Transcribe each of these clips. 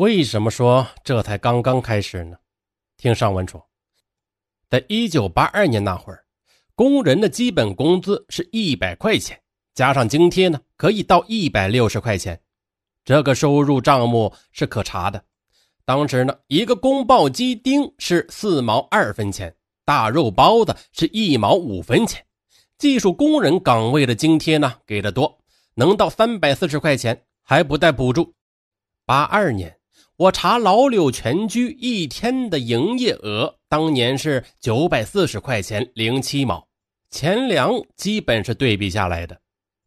为什么说这才刚刚开始呢？听上文说，在一九八二年那会儿，工人的基本工资是一百块钱，加上津贴呢，可以到一百六十块钱。这个收入账目是可查的。当时呢，一个宫爆鸡丁是四毛二分钱，大肉包子是一毛五分钱。技术工人岗位的津贴呢，给的多，能到三百四十块钱，还不带补助。八二年，我查老柳全居一天的营业额，当年是九百四十块钱零七毛，钱粮基本是对比下来的。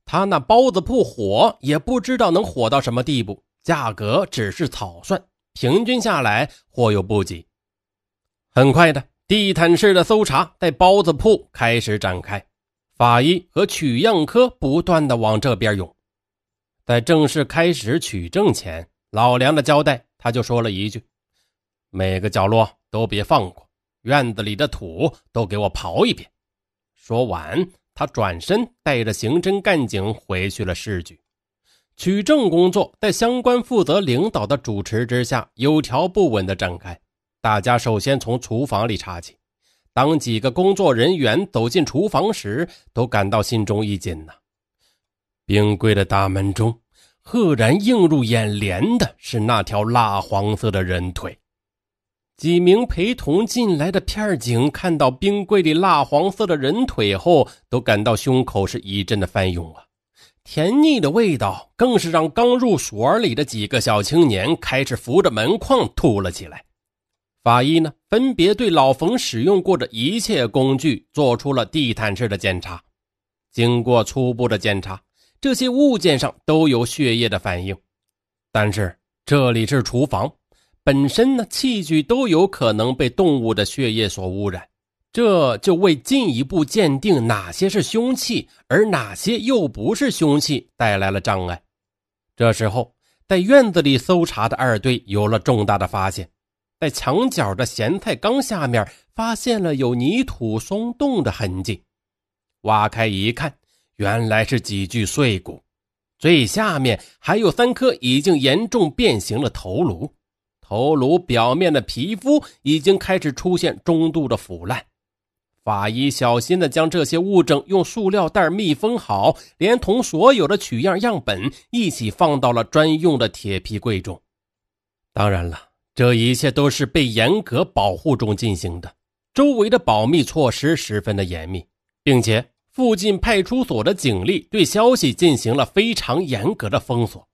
他那包子铺火也不知道能火到什么地步，价格只是草率。平均下来，货又不及。很快的，地毯式的搜查在包子铺开始展开，法医和取样科不断的往这边涌。在正式开始取证前，老梁的交代，他就说了一句：“每个角落都别放过，院子里的土都给我刨一遍。”说完，他转身带着刑侦干警回去了市局。取证工作在相关负责领导的主持之下，有条不紊地展开。大家首先从厨房里查起。当几个工作人员走进厨房时，都感到心中一紧呐。冰柜的大门中，赫然映入眼帘的是那条蜡黄色的人腿。几名陪同进来的片警看到冰柜里蜡黄色的人腿后，都感到胸口是一阵的翻涌啊。甜腻的味道更是让刚入所里的几个小青年开始扶着门框吐了起来。法医呢，分别对老冯使用过的一切工具做出了地毯式的检查。经过初步的检查，这些物件上都有血液的反应。但是这里是厨房，本身呢，器具都有可能被动物的血液所污染。这就为进一步鉴定哪些是凶器，而哪些又不是凶器带来了障碍。这时候，在院子里搜查的二队有了重大的发现，在墙角的咸菜缸下面发现了有泥土松动的痕迹。挖开一看，原来是几具碎骨，最下面还有三颗已经严重变形的头颅，头颅表面的皮肤已经开始出现中度的腐烂。法医小心地将这些物证用塑料袋密封好，连同所有的取样样本一起放到了专用的铁皮柜中。当然了，这一切都是被严格保护中进行的，周围的保密措施十分的严密，并且附近派出所的警力对消息进行了非常严格的封锁。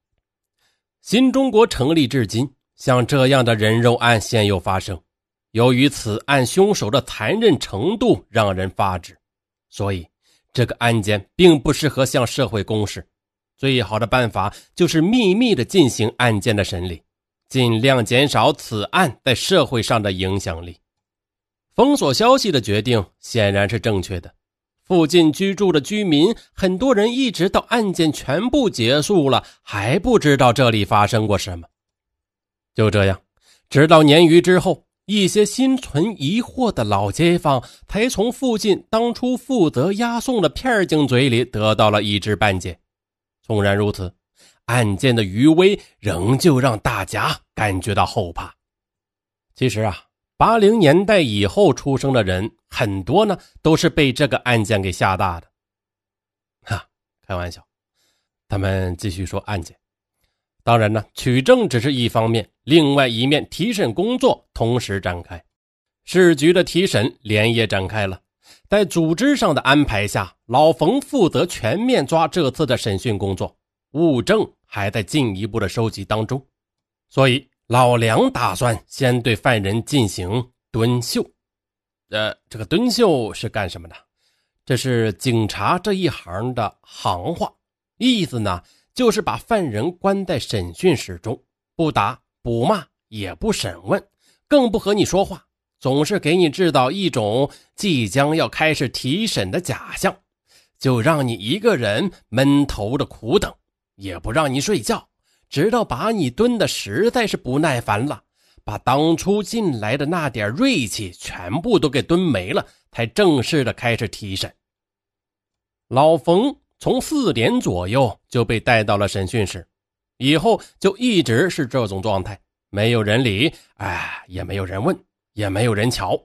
新中国成立至今，像这样的人肉案鲜有发生。由于此案凶手的残忍程度让人发指，所以这个案件并不适合向社会公示。最好的办法就是秘密的进行案件的审理，尽量减少此案在社会上的影响力。封锁消息的决定显然是正确的。附近居住的居民很多人一直到案件全部结束了，还不知道这里发生过什么。就这样，直到年余之后。一些心存疑惑的老街坊才从附近当初负责押送的片警嘴里得到了一知半解。纵然如此，案件的余威仍旧让大家感觉到后怕。其实啊，八零年代以后出生的人很多呢，都是被这个案件给吓大的。哈，开玩笑。咱们继续说案件。当然呢，取证只是一方面，另外一面提审工作同时展开。市局的提审连夜展开了，在组织上的安排下，老冯负责全面抓这次的审讯工作，物证还在进一步的收集当中。所以老梁打算先对犯人进行蹲秀。呃，这个蹲秀是干什么的？这是警察这一行的行话，意思呢？就是把犯人关在审讯室中，不打不骂，也不审问，更不和你说话，总是给你制造一种即将要开始提审的假象，就让你一个人闷头的苦等，也不让你睡觉，直到把你蹲的实在是不耐烦了，把当初进来的那点锐气全部都给蹲没了，才正式的开始提审。老冯。从四点左右就被带到了审讯室，以后就一直是这种状态，没有人理，哎，也没有人问，也没有人瞧。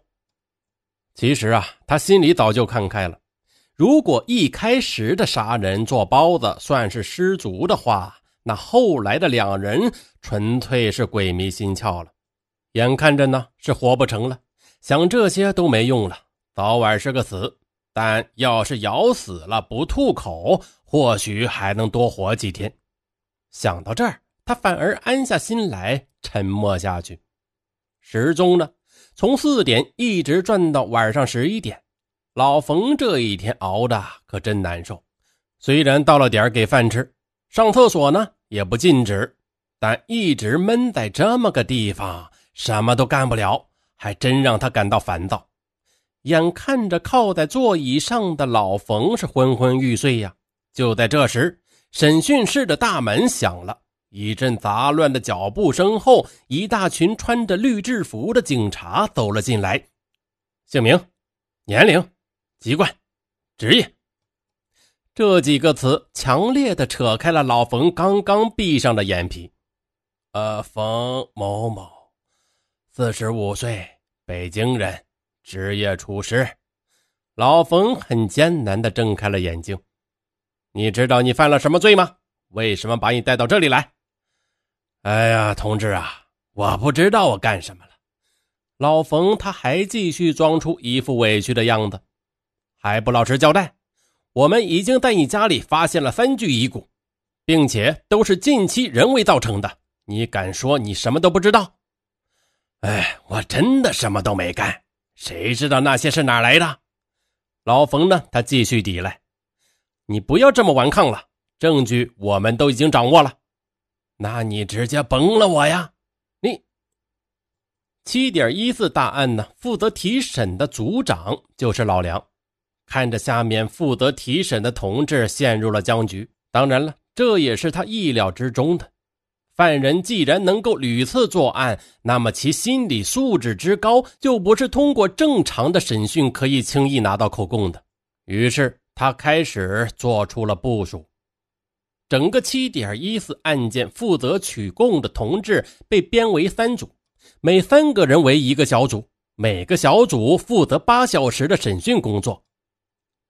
其实啊，他心里早就看开了。如果一开始的杀人做包子算是失足的话，那后来的两人纯粹是鬼迷心窍了。眼看着呢是活不成了，想这些都没用了，早晚是个死。但要是咬死了不吐口，或许还能多活几天。想到这儿，他反而安下心来，沉默下去。时钟呢，从四点一直转到晚上十一点。老冯这一天熬的可真难受，虽然到了点给饭吃，上厕所呢也不禁止，但一直闷在这么个地方，什么都干不了，还真让他感到烦躁。眼看着靠在座椅上的老冯是昏昏欲睡呀，就在这时，审讯室的大门响了，一阵杂乱的脚步声后，一大群穿着绿制服的警察走了进来，姓名、年龄。籍贯、职业，这几个词强烈的扯开了老冯刚刚闭上的眼皮。呃，冯某某，四十五岁，北京人，职业厨师。老冯很艰难的睁开了眼睛。你知道你犯了什么罪吗？为什么把你带到这里来？哎呀，同志啊，我不知道我干什么了。老冯他还继续装出一副委屈的样子。还不老实交代！我们已经在你家里发现了三具遗骨，并且都是近期人为造成的。你敢说你什么都不知道？哎，我真的什么都没干，谁知道那些是哪来的？老冯呢？他继续抵赖。你不要这么顽抗了，证据我们都已经掌握了。那你直接崩了我呀！你七点一四大案呢？负责提审的组长就是老梁。看着下面负责提审的同志陷入了僵局，当然了，这也是他意料之中的。犯人既然能够屡次作案，那么其心理素质之高，就不是通过正常的审讯可以轻易拿到口供的。于是他开始做出了部署。整个七点一四案件负责取供的同志被编为三组，每三个人为一个小组，每个小组负责八小时的审讯工作。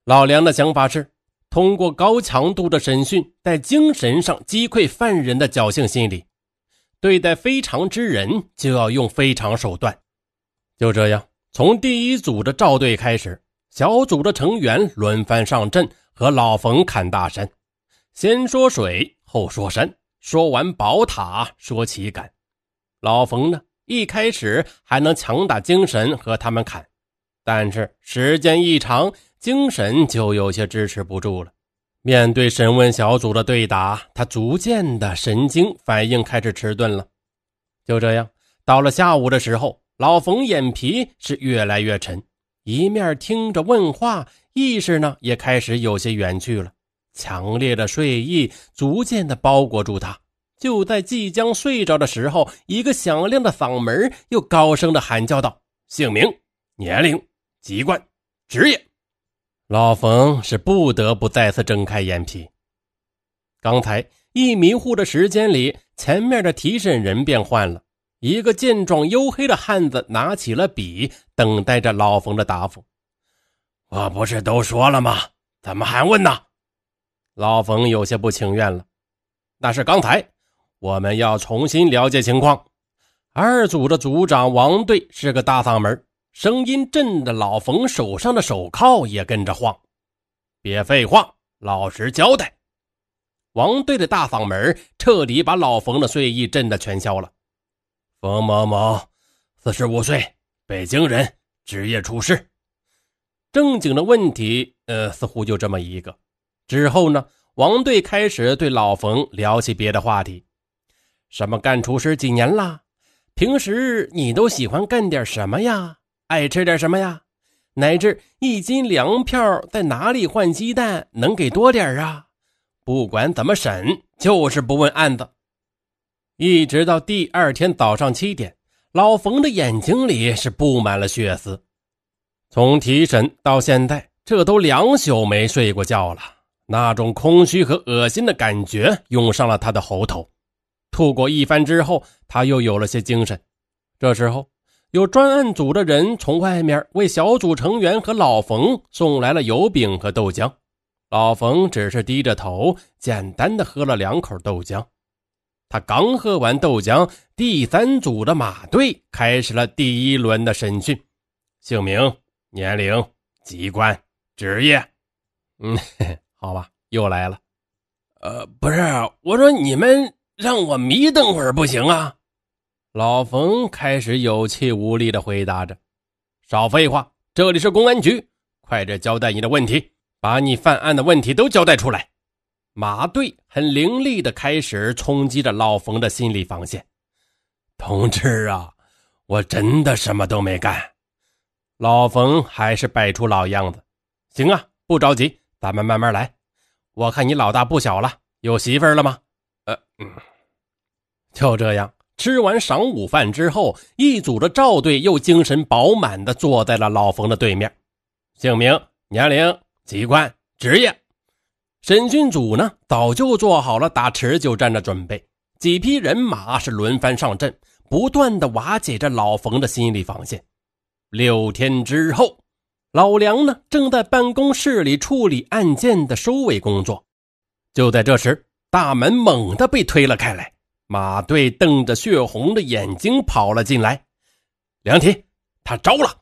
老梁的想法是，通过高强度的审讯，在精神上击溃犯人的侥幸心理；对待非常之人，就要用非常手段。就这样，从第一组的赵队开始，小组的成员轮番上阵，和老冯侃大山。先说水，后说山，说完宝塔，说旗杆。老冯呢，一开始还能强打精神和他们侃，但是时间一长。精神就有些支持不住了。面对审问小组的对打，他逐渐的神经反应开始迟钝了。就这样，到了下午的时候，老冯眼皮是越来越沉，一面听着问话，意识呢也开始有些远去了。强烈的睡意逐渐的包裹住他。就在即将睡着的时候，一个响亮的嗓门又高声的喊叫道：“姓名、年龄、籍贯、职业。”老冯是不得不再次睁开眼皮。刚才一迷糊的时间里，前面的提审人便换了一个健壮黝黑的汉子，拿起了笔，等待着老冯的答复。我不是都说了吗？怎么还问呢？老冯有些不情愿了。那是刚才，我们要重新了解情况。二组的组长王队是个大嗓门。声音震得老冯手上的手铐也跟着晃。别废话，老实交代。王队的大嗓门彻底把老冯的睡意震得全消了。冯某某，四十五岁，北京人，职业厨师。正经的问题，呃，似乎就这么一个。之后呢，王队开始对老冯聊起别的话题，什么干厨师几年了？平时你都喜欢干点什么呀？爱吃点什么呀？乃至一斤粮票在哪里换鸡蛋能给多点啊？不管怎么审，就是不问案子。一直到第二天早上七点，老冯的眼睛里是布满了血丝。从提审到现在，这都两宿没睡过觉了。那种空虚和恶心的感觉涌上了他的喉头。吐过一番之后，他又有了些精神。这时候，有专案组的人从外面为小组成员和老冯送来了油饼和豆浆。老冯只是低着头，简单的喝了两口豆浆。他刚喝完豆浆，第三组的马队开始了第一轮的审讯：姓名、年龄、籍贯、职业。嗯，好吧，又来了。呃，不是，我说你们让我迷瞪会儿不行啊？老冯开始有气无力的回答着：“少废话，这里是公安局，快点交代你的问题，把你犯案的问题都交代出来。”马队很凌厉的开始冲击着老冯的心理防线。同志啊，我真的什么都没干。老冯还是摆出老样子。行啊，不着急，咱们慢慢来。我看你老大不小了，有媳妇了吗？呃，嗯，就这样。吃完晌午饭之后，一组的赵队又精神饱满的坐在了老冯的对面。姓名、年龄、籍贯、职业。审讯组呢，早就做好了打持久战的准备。几批人马是轮番上阵，不断的瓦解着老冯的心理防线。六天之后。老梁呢，正在办公室里处理案件的收尾工作。就在这时，大门猛地被推了开来，马队瞪着血红的眼睛跑了进来。梁天，他招了。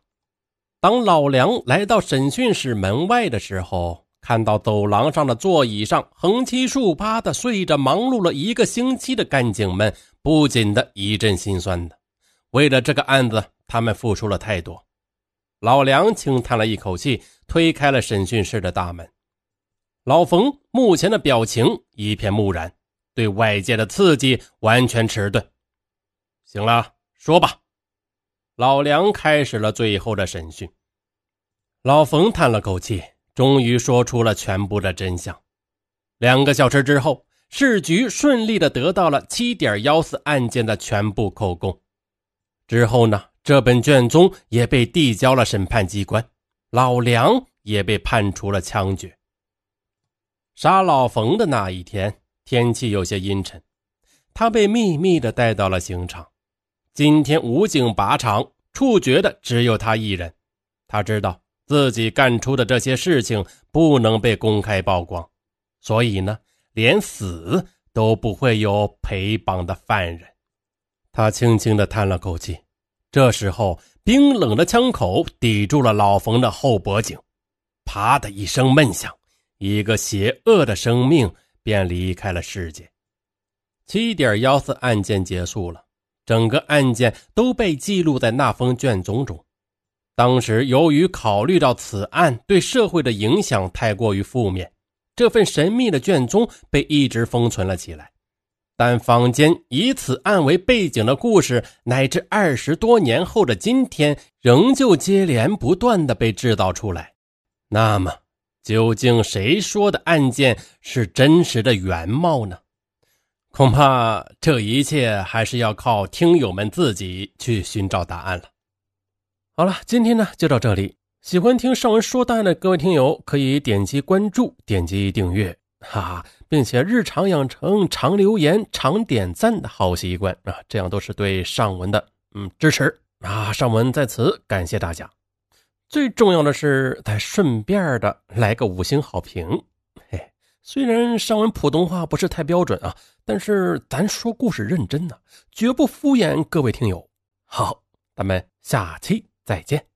当老梁来到审讯室门外的时候，看到走廊上的座椅上横七竖八的睡着忙碌了一个星期的干警们，不禁的一阵心酸的。为了这个案子，他们付出了太多。老梁轻叹了一口气，推开了审讯室的大门。老冯目前的表情一片木然，对外界的刺激完全迟钝。行了，说吧。老梁开始了最后的审讯。老冯叹了口气，终于说出了全部的真相。两个小时之后，市局顺利的得到了七点幺四案件的全部口供。之后呢？这本卷宗也被递交了审判机关，老梁也被判处了枪决。杀老冯的那一天，天气有些阴沉，他被秘密的带到了刑场。今天武警靶场，处决的只有他一人。他知道自己干出的这些事情不能被公开曝光，所以呢，连死都不会有陪绑的犯人。他轻轻的叹了口气。这时候，冰冷的枪口抵住了老冯的后脖颈，啪的一声闷响，一个邪恶的生命便离开了世界。七点幺四案件结束了，整个案件都被记录在那封卷宗中。当时由于考虑到此案对社会的影响太过于负面，这份神秘的卷宗被一直封存了起来。但坊间以此案为背景的故事，乃至二十多年后的今天，仍旧接连不断的被制造出来。那么，究竟谁说的案件是真实的原貌呢？恐怕这一切还是要靠听友们自己去寻找答案了。好了，今天呢就到这里。喜欢听尚文说大案的各位听友，可以点击关注，点击订阅。哈，并且日常养成常留言、常点赞的好习惯啊，这样都是对上文的嗯支持啊。上文在此感谢大家，最重要的是再顺便的来个五星好评。嘿，虽然上文普通话不是太标准啊，但是咱说故事认真呢，绝不敷衍各位听友。好，咱们下期再见。